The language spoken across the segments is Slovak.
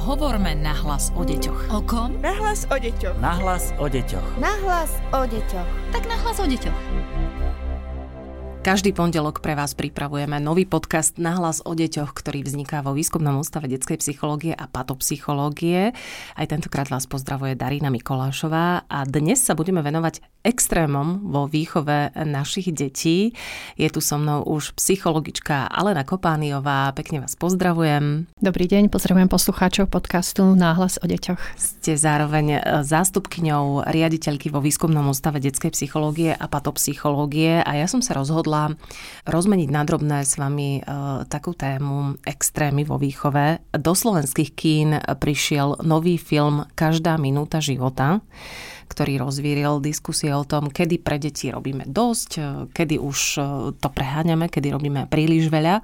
Hovorme nahlas o deťoch. O kom? Nahlas o deťoch. Nahlas o deťoch. Nahlas o deťoch. Tak nahlas o deťoch. Každý pondelok pre vás pripravujeme nový podcast na hlas o deťoch, ktorý vzniká vo Výskumnom ústave detskej psychológie a patopsychológie. Aj tentokrát vás pozdravuje Darina Mikolášová a dnes sa budeme venovať extrémom vo výchove našich detí. Je tu so mnou už psychologička Alena Kopániová. Pekne vás pozdravujem. Dobrý deň, pozdravujem poslucháčov podcastu Náhlas o deťoch. Ste zároveň zástupkyňou riaditeľky vo Výskumnom ústave detskej psychológie a patopsychológie a ja som sa rozhodla rozmeniť na drobné s vami e, takú tému extrémy vo výchove. Do slovenských kín prišiel nový film Každá minúta života ktorý rozvíril diskusie o tom, kedy pre deti robíme dosť, e, kedy už e, to preháňame, kedy robíme príliš veľa.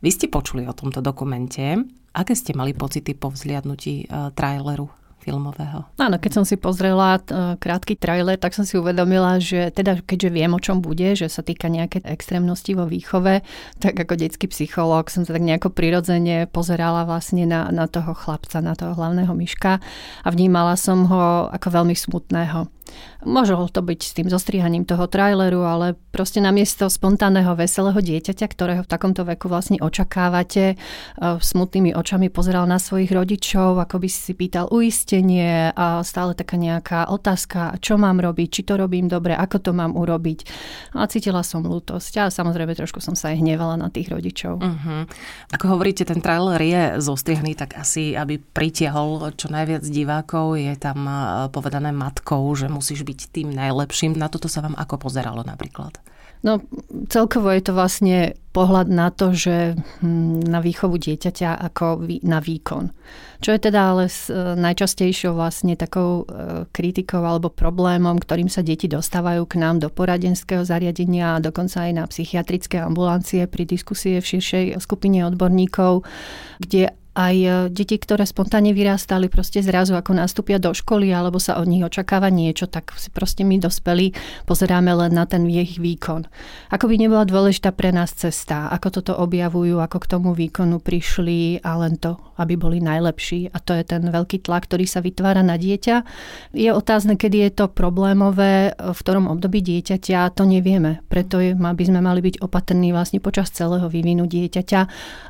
Vy ste počuli o tomto dokumente. Aké ste mali pocity po vzliadnutí traileru? Filmového. Áno, keď som si pozrela e, krátky trailer, tak som si uvedomila, že teda keďže viem, o čom bude, že sa týka nejaké extrémnosti vo výchove, tak ako detský psychológ som sa tak nejako prirodzene pozerala vlastne na, na toho chlapca, na toho hlavného myška a vnímala som ho ako veľmi smutného. Môželo to byť s tým zostrihaním toho traileru, ale proste namiesto spontánneho, veselého dieťaťa, ktorého v takomto veku vlastne očakávate, e, smutnými očami pozeral na svojich rodičov, ako by si pýtal uistenie a stále taká nejaká otázka, čo mám robiť, či to robím dobre, ako to mám urobiť. A cítila som lútosť a samozrejme trošku som sa aj hnevala na tých rodičov. Uh-huh. Ako hovoríte, ten trailer je zostrihaný tak asi, aby pritiahol čo najviac divákov. Je tam e, povedané matkou, že musíš byť tým najlepším. Na toto sa vám ako pozeralo napríklad? No celkovo je to vlastne pohľad na to, že hm, na výchovu dieťaťa ako na výkon. Čo je teda ale e, najčastejšou vlastne takou e, kritikou alebo problémom, ktorým sa deti dostávajú k nám do poradenského zariadenia a dokonca aj na psychiatrické ambulancie pri diskusie v širšej skupine odborníkov, kde aj e, deti, ktoré spontánne vyrástali proste zrazu ako nastúpia do školy alebo sa od nich očakáva niečo, tak si proste my dospelí pozeráme len na ten ich výkon. Ako by nebola dôležitá pre nás cesta, ako toto objavujú, ako k tomu výkonu prišli a len to, aby boli najlepší. A to je ten veľký tlak, ktorý sa vytvára na dieťa. Je otázne, kedy je to problémové, v ktorom období dieťaťa, to nevieme. Preto je, by sme mali byť opatrní vlastne počas celého vývinu dieťaťa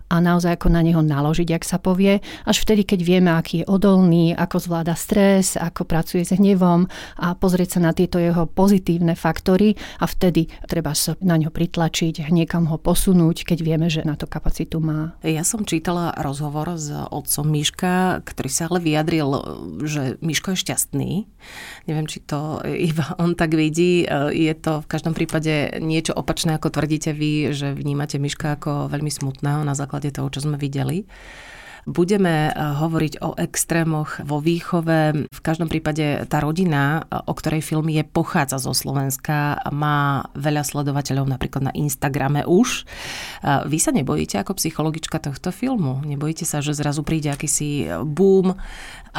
a naozaj ako na neho naložiť, ak sa povie, až vtedy, keď vieme, aký je odolný, ako zvláda stres, ako pracuje s hnevom a pozrieť sa na tieto jeho pozitívne faktory a vtedy treba sa na ňo pritlačiť, niekam ho posunúť, keď vieme, že na to kapacitu má. Ja som čítala rozhovor s otcom Miška, ktorý sa ale vyjadril, že Miško je šťastný. Neviem, či to iba on tak vidí. Je to v každom prípade niečo opačné, ako tvrdíte vy, že vnímate Miška ako veľmi smutného na základe toho, čo sme videli. Budeme eh, hovoriť o extrémoch vo výchove. V každom prípade tá rodina, eh, o ktorej film je, pochádza zo Slovenska, má veľa sledovateľov napríklad na Instagrame už. Eh, vy sa nebojíte ako psychologička tohto filmu? Nebojíte sa, že zrazu príde akýsi boom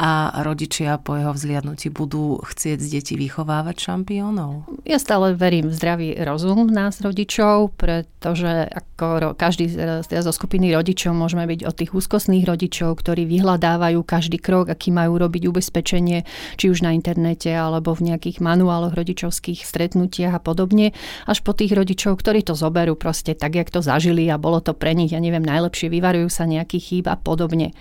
a rodičia po jeho vzliadnutí budú chcieť z detí vychovávať šampiónov? Ja stále verím v zdravý rozum nás rodičov, pretože ako každý zo skupiny rodičov môžeme byť od tých úzkostných rodičov rodičov, ktorí vyhľadávajú každý krok, aký majú robiť ubezpečenie, či už na internete alebo v nejakých manuáloch rodičovských stretnutiach a podobne, až po tých rodičov, ktorí to zoberú proste tak, jak to zažili a bolo to pre nich, ja neviem, najlepšie, vyvarujú sa nejakých chýb a podobne.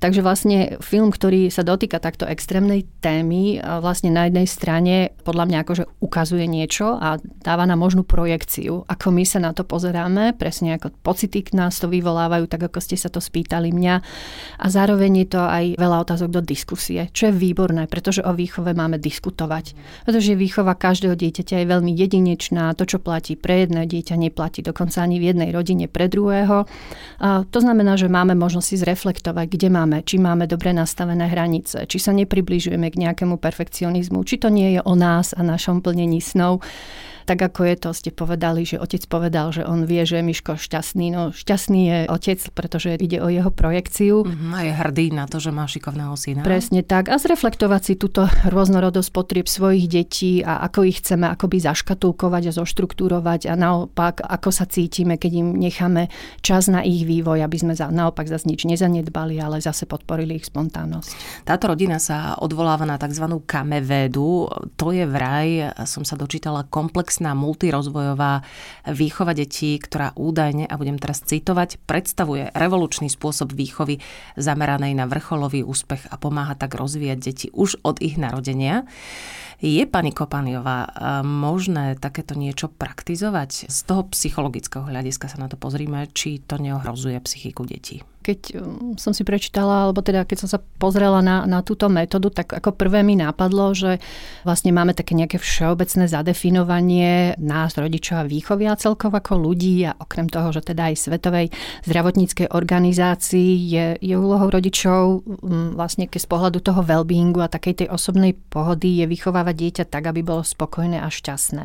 Takže vlastne film, ktorý sa dotýka takto extrémnej témy, vlastne na jednej strane podľa mňa akože ukazuje niečo a dáva nám možnú projekciu, ako my sa na to pozeráme, presne ako pocity nás to vyvolávajú, tak ako ste sa to spýtali mňa a zároveň je to aj veľa otázok do diskusie, čo je výborné, pretože o výchove máme diskutovať. Pretože výchova každého dieťaťa je veľmi jedinečná, to, čo platí pre jedné dieťa, neplatí dokonca ani v jednej rodine pre druhého. A to znamená, že máme možnosť si zreflektovať, kde máme, či máme dobre nastavené hranice, či sa nepribližujeme k nejakému perfekcionizmu, či to nie je o nás a našom plnení snov. Tak ako je to, ste povedali, že otec povedal, že on vie, že je Miško šťastný. No šťastný je otec, pretože ide o jeho projekciu. Mm-hmm, a je hrdý na to, že má šikovného syna. Presne tak. A zreflektovať si túto rôznorodosť potrieb svojich detí a ako ich chceme akoby zaškatulkovať a zoštruktúrovať a naopak, ako sa cítime, keď im necháme čas na ich vývoj, aby sme za, naopak zase nič nezanedbali, ale zase podporili ich spontánnosť. Táto rodina sa odvoláva na tzv. kamevédu. To je vraj, som sa dočítala, komplexná multirozvojová výchova detí, ktorá údajne, a budem teraz citovať, predstavuje revolučný spôsob výchovy zameranej na vrcholový úspech a pomáha tak rozvíjať deti už od ich narodenia. Je, pani Kopaniová, možné takéto niečo praktizovať? Z toho psychologického hľadiska sa na to pozrime, či to neohrozuje psychiku detí keď um, som si prečítala, alebo teda keď som sa pozrela na, na túto metódu, tak ako prvé mi napadlo, že vlastne máme také nejaké všeobecné zadefinovanie nás, rodičov a výchovy a celkov ako ľudí a okrem toho, že teda aj Svetovej zdravotníckej organizácii je, je úlohou rodičov vlastne keď z pohľadu toho well-beingu a takej tej osobnej pohody je vychovávať dieťa tak, aby bolo spokojné a šťastné.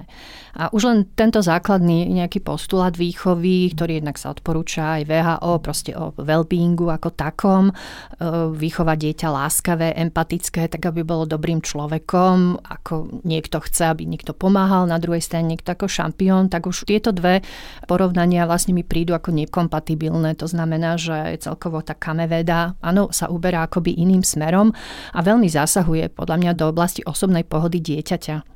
A už len tento základný nejaký postulát výchovy, ktorý jednak sa odporúča aj VHO, proste o well well ako takom, e, vychovať dieťa láskavé, empatické, tak aby bolo dobrým človekom, ako niekto chce, aby niekto pomáhal, na druhej strane niekto ako šampión, tak už tieto dve porovnania vlastne mi prídu ako nekompatibilné. To znamená, že celkovo tá kameveda, áno, sa uberá akoby iným smerom a veľmi zasahuje podľa mňa do oblasti osobnej pohody dieťaťa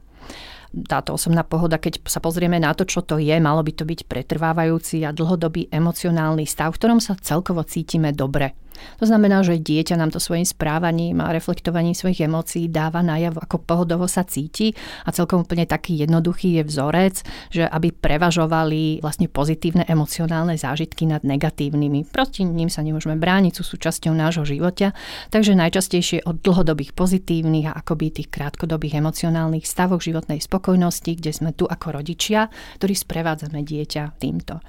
táto osobná pohoda, keď sa pozrieme na to, čo to je, malo by to byť pretrvávajúci a dlhodobý emocionálny stav, v ktorom sa celkovo cítime dobre. To znamená, že dieťa nám to svojim správaním a reflektovaním svojich emócií dáva najavo, ako pohodovo sa cíti a celkom úplne taký jednoduchý je vzorec, že aby prevažovali vlastne pozitívne emocionálne zážitky nad negatívnymi. Proti ním sa nemôžeme brániť, sú súčasťou nášho života, takže najčastejšie od dlhodobých pozitívnych a akoby tých krátkodobých emocionálnych stavoch životnej spokojnosti, kde sme tu ako rodičia, ktorí sprevádzame dieťa týmto.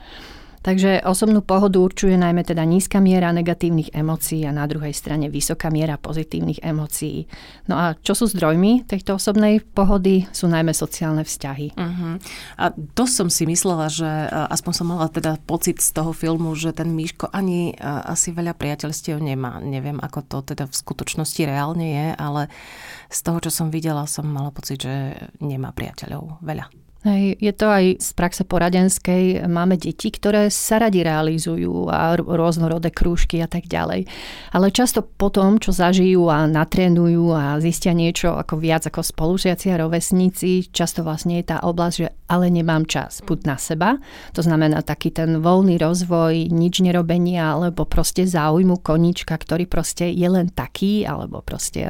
Takže osobnú pohodu určuje najmä teda nízka miera negatívnych emócií a na druhej strane vysoká miera pozitívnych emócií. No a čo sú zdrojmi tejto osobnej pohody? Sú najmä sociálne vzťahy. Uh-huh. A to som si myslela, že aspoň som mala teda pocit z toho filmu, že ten Míško ani asi veľa priateľstiev nemá. Neviem, ako to teda v skutočnosti reálne je, ale z toho, čo som videla, som mala pocit, že nemá priateľov veľa. Hej, je to aj z praxe poradenskej. Máme deti, ktoré sa radi realizujú a rôznorodé krúžky a tak ďalej. Ale často po tom, čo zažijú a natrénujú a zistia niečo ako viac ako spolužiaci a rovesníci, často vlastne je tá oblasť, že ale nemám čas. Buď na seba, to znamená taký ten voľný rozvoj, nič nerobenia, alebo proste záujmu koníčka, ktorý proste je len taký, alebo proste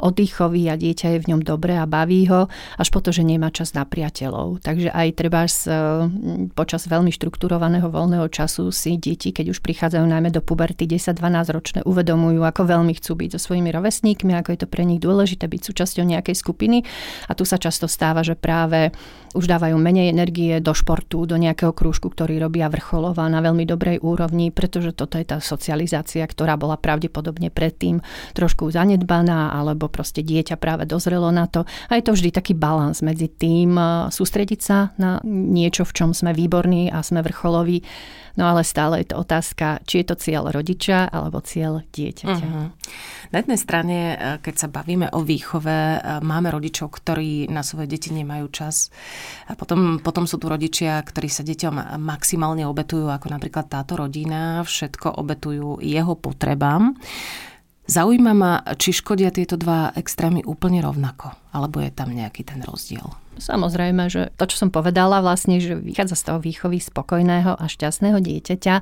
oddychový a dieťa je v ňom dobre a baví ho, až po to, že nemá čas na priateľov rodičov. Takže aj treba e, počas veľmi štrukturovaného voľného času si deti, keď už prichádzajú najmä do puberty 10-12 ročné, uvedomujú, ako veľmi chcú byť so svojimi rovesníkmi, ako je to pre nich dôležité byť súčasťou nejakej skupiny. A tu sa často stáva, že práve už dávajú menej energie do športu, do nejakého krúžku, ktorý robia vrcholová na veľmi dobrej úrovni, pretože toto je tá socializácia, ktorá bola pravdepodobne predtým trošku zanedbaná, alebo proste dieťa práve dozrelo na to. A je to vždy taký balans medzi tým sústredením sústrediť sa na niečo, v čom sme výborní a sme vrcholoví. No ale stále je to otázka, či je to cieľ rodiča alebo cieľ dieťaťa. Uh-huh. Na jednej strane, e, keď sa bavíme o výchove, e, máme rodičov, ktorí na svoje deti nemajú čas. A potom, potom sú tu rodičia, ktorí sa deťom maximálne obetujú, ako napríklad táto rodina, všetko obetujú jeho potrebám. Zaujíma ma, či škodia tieto dva extrémy úplne rovnako, alebo je tam nejaký ten rozdiel. Samozrejme, že to, čo som povedala, vlastne, že vychádza z toho výchovy spokojného a šťastného dieťaťa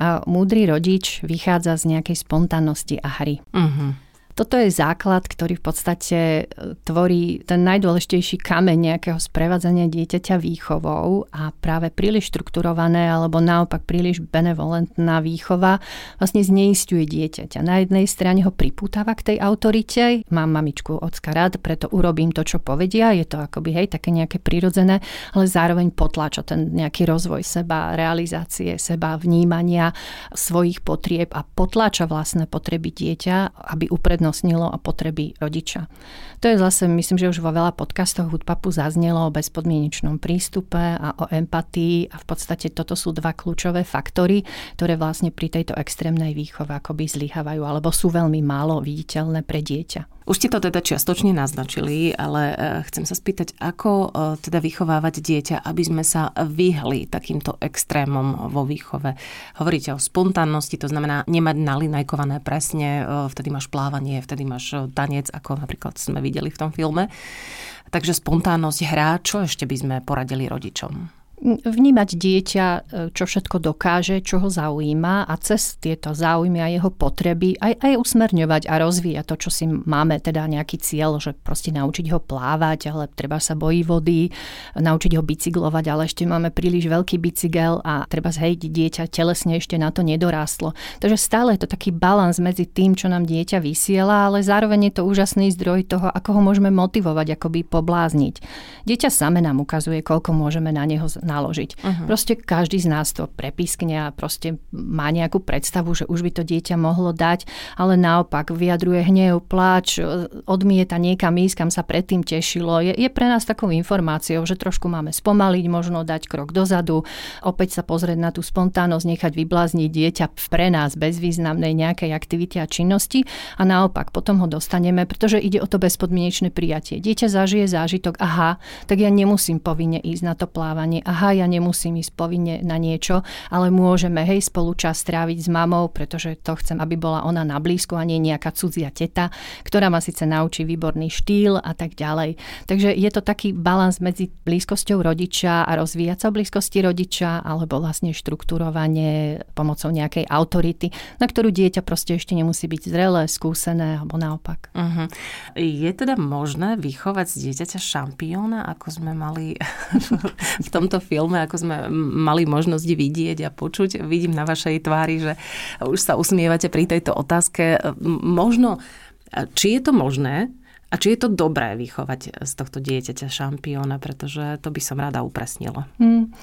a múdry rodič vychádza z nejakej spontánnosti a hry. Uh-huh. Toto je základ, ktorý v podstate e, tvorí ten najdôležitejší kameň nejakého sprevádzania dieťaťa výchovou a práve príliš štrukturované alebo naopak príliš benevolentná výchova vlastne zneistuje dieťaťa. Na jednej strane ho pripútava k tej autorite, mám mamičku ocka rád, preto urobím to, čo povedia, je to akoby hej, také nejaké prirodzené, ale zároveň potláča ten nejaký rozvoj seba, realizácie seba, vnímania svojich potrieb a potláča vlastné potreby dieťa, aby uprednostnil uprednostnilo a potreby rodiča. To je zase, myslím, že už vo veľa podcastoch Hudpapu zaznelo o bezpodmienečnom prístupe a o empatii a v podstate toto sú dva kľúčové faktory, ktoré vlastne pri tejto extrémnej výchove akoby zlyhávajú alebo sú veľmi málo viditeľné pre dieťa. Už ste to teda čiastočne naznačili, ale e, chcem sa spýtať, ako e, teda vychovávať dieťa, aby sme sa vyhli takýmto extrémom vo výchove. Hovoríte o spontánnosti, to znamená nemať nalinajkované presne, e, vtedy máš plávanie, vtedy máš tanec, ako napríklad sme videli v tom filme. Takže spontánnosť hrá, čo ešte by sme poradili rodičom? Vnímať dieťa, e, čo všetko dokáže, čo ho zaujíma a cez tieto záujmy a jeho potreby aj, aj usmerňovať a rozvíjať to, čo si máme, teda nejaký cieľ, že proste naučiť ho plávať, ale treba sa bojí vody, naučiť ho bicyklovať, ale ešte máme príliš veľký bicykel a treba zhejť dieťa telesne ešte na to nedorástlo. Takže stále je to taký balans medzi tým, čo nám dieťa vysiela, ale zároveň je to úžasný zdroj toho, ako ho môžeme motivovať, akoby poblázniť. Dieťa same nám ukazuje, koľko môžeme na neho naložiť. Uh-huh. Proste každý z nás to prepískne a proste má nejakú predstavu, že už by to dieťa mohlo dať, ale naopak vyjadruje hnev, pláč, odmieta niekam ísť, kam sa predtým tešilo. Je, je pre nás takou informáciou, že trošku máme spomaliť, možno dať krok dozadu, opäť sa pozrieť na tú spontánnosť, nechať vyblázniť dieťa pre nás bezvýznamnej nejakej aktivity a činnosti a naopak potom ho dostaneme, pretože ide o to bezpodmienečné prijatie. Dieťa zažije zážitok, aha, tak ja nemusím povinne ísť na to plávanie, aha, aha, ja nemusím ísť povinne na niečo, ale môžeme, hej, spolu čas stráviť s mamou, pretože to chcem, aby bola ona na blízku a nie nejaká cudzia teta, ktorá ma síce naučí výborný štýl a tak ďalej. Takže je to taký balans medzi blízkosťou rodiča a rozvíjať sa blízkosti rodiča, alebo vlastne štruktúrovanie pomocou nejakej autority, na ktorú dieťa proste ešte nemusí byť zrelé, skúsené, alebo naopak. Uh-huh. Je teda možné vychovať z dieťaťa šampióna, ako sme mali v tomto filme, ako sme mali možnosť vidieť a počuť. Vidím na vašej tvári, že už sa usmievate pri tejto otázke. Možno, či je to možné, a či je to dobré vychovať z tohto dieťaťa šampióna, pretože to by som rada upresnila. Hmm.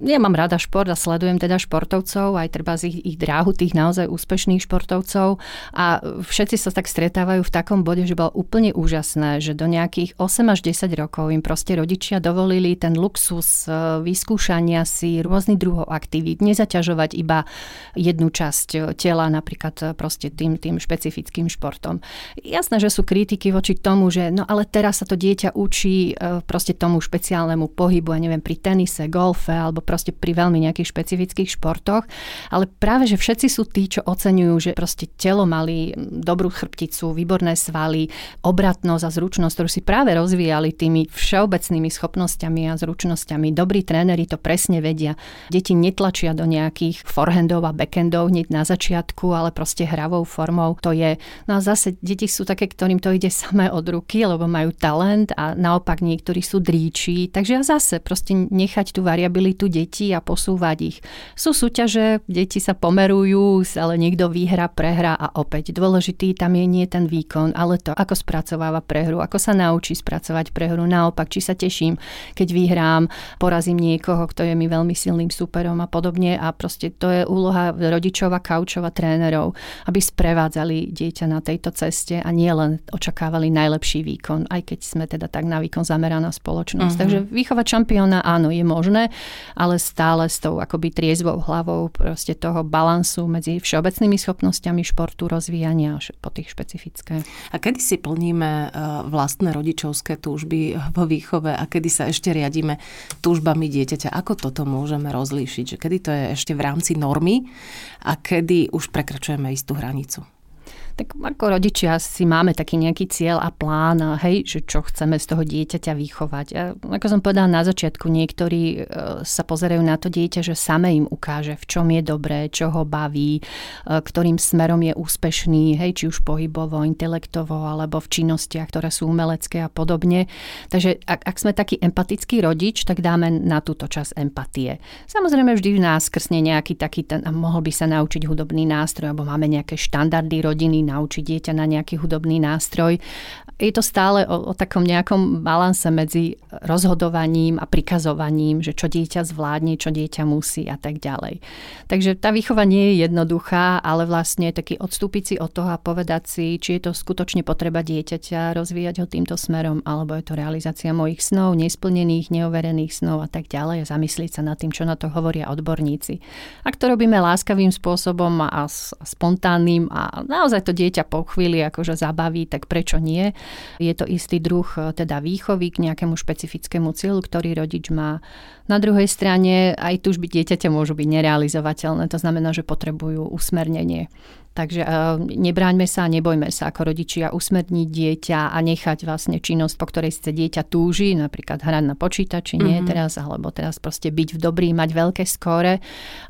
Ja mám rada šport a sledujem teda športovcov, aj treba z ich, ich dráhu tých naozaj úspešných športovcov a všetci sa tak stretávajú v takom bode, že bolo úplne úžasné, že do nejakých 8 až 10 rokov im proste rodičia dovolili ten luxus e, vyskúšania si rôznych druhov aktivít, nezaťažovať iba jednu časť tela, napríklad proste tým, tým špecifickým športom. Jasné, že sú kritiky voči tomu, že no ale teraz sa to dieťa učí e, proste tomu špeciálnemu pohybu, a neviem, pri tenise, golfe alebo proste pri veľmi nejakých špecifických športoch, ale práve, že všetci sú tí, čo oceňujú, že proste telo mali dobrú chrbticu, výborné svaly, obratnosť a zručnosť, ktorú si práve rozvíjali tými všeobecnými schopnosťami a zručnosťami. Dobrí tréneri to presne vedia. Deti netlačia do nejakých forehandov a backhandov hneď na začiatku, ale proste hravou formou to je. No a zase deti sú také, ktorým to ide samé samé od ruky, lebo majú talent a naopak niektorí sú dríči. Takže zase proste nechať tú variabilitu detí a posúvať ich. Sú súťaže, deti sa pomerujú, ale niekto vyhra, prehra a opäť dôležitý tam je nie ten výkon, ale to, ako spracováva prehru, ako sa naučí spracovať prehru. Naopak, či sa teším, keď vyhrám, porazím niekoho, kto je mi veľmi silným superom a podobne. A proste to je úloha rodičov a kaučov a trénerov, aby sprevádzali dieťa na tejto ceste a nie len očakávali najlepší výkon, aj keď sme teda tak na výkon zameraná spoločnosť. Uh-huh. Takže výchovať šampióna áno, je možné, ale stále s tou akoby triezvou hlavou proste toho balansu medzi všeobecnými schopnosťami športu, rozvíjania po tých špecifické. A kedy si plníme e, vlastné rodičovské túžby vo výchove a kedy sa ešte riadíme túžbami dieťaťa? Ako toto môžeme rozlíšiť? Že kedy to je ešte v rámci normy a kedy už prekračujeme istú hranicu? Tak ako rodičia si máme taký nejaký cieľ a plán, hej, že čo chceme z toho dieťaťa vychovať. A ako som povedala na začiatku, niektorí e, sa pozerajú na to dieťa, že same im ukáže, v čom je dobré, čo ho baví, e, ktorým smerom je úspešný, hej, či už pohybovo, intelektovo, alebo v činnostiach, ktoré sú umelecké a podobne. Takže ak, ak sme taký empatický rodič, tak dáme na túto čas empatie. Samozrejme vždy v nás krsne nejaký taký ten, mohol by sa naučiť hudobný nástroj, alebo máme nejaké štandardy rodiny, naučiť dieťa na nejaký hudobný nástroj je to stále o, o takom nejakom balanse medzi rozhodovaním a prikazovaním, že čo dieťa zvládne, čo dieťa musí a tak ďalej. Takže tá výchova nie je jednoduchá, ale vlastne taký odstúpiť si od toho a povedať si, či je to skutočne potreba dieťaťa rozvíjať ho týmto smerom, alebo je to realizácia mojich snov, nesplnených, neoverených snov a tak ďalej a zamyslieť sa nad tým, čo na to hovoria odborníci. Ak to robíme láskavým spôsobom a spontánnym a naozaj to dieťa po chvíli akože zabaví, tak prečo nie? Je to istý druh e, teda výchovy k nejakému špecifickému cieľu, ktorý rodič má. Na druhej strane aj tužby dieťaťa môžu byť nerealizovateľné, to znamená, že potrebujú usmernenie. Takže uh, nebráňme sa a nebojme sa ako rodičia usmerniť dieťa a nechať vlastne činnosť, po ktorej chce dieťa túži, napríklad hrať na počítači, nie mm-hmm. teraz, alebo teraz proste byť v dobrý, mať veľké skóre,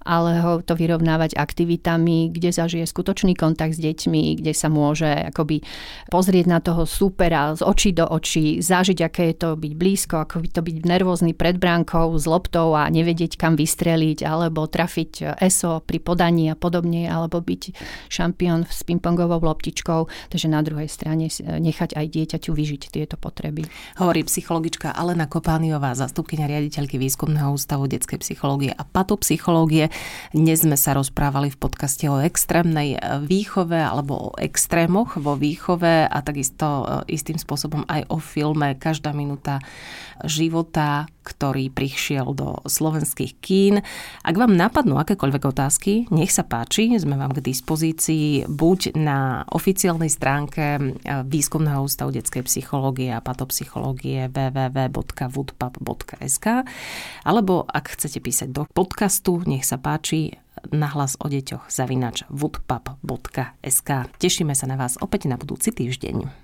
ale ho to vyrovnávať aktivitami, kde zažije skutočný kontakt s deťmi, kde sa môže akoby pozrieť na toho supera z očí do očí, zažiť, aké je to byť blízko, ako by to byť nervózny pred bránkou s loptou a nevedieť, kam vystreliť, alebo trafiť ESO pri podaní a podobne, alebo byť šampión s pingpongovou loptičkou, takže na druhej strane nechať aj dieťaťu vyžiť tieto potreby. Hovorí psychologička Alena Kopániová, zastupkynia riaditeľky Výskumného ústavu detskej psychológie a patopsychológie. Dnes sme sa rozprávali v podcaste o extrémnej výchove alebo o extrémoch vo výchove a takisto e, istým spôsobom aj o filme Každá minúta života, ktorý prišiel do slovenských kín. Ak vám napadnú akékoľvek otázky, nech sa páči, sme vám k dispozícii buď na oficiálnej stránke eh, Výskumného ústavu detskej psychológie a patopsychológie www.woodpap.sk alebo ak chcete písať do podcastu, nech sa páči nahlas o deťoch zavinač woodpap.sk. Tešíme sa na vás opäť na budúci týždeň.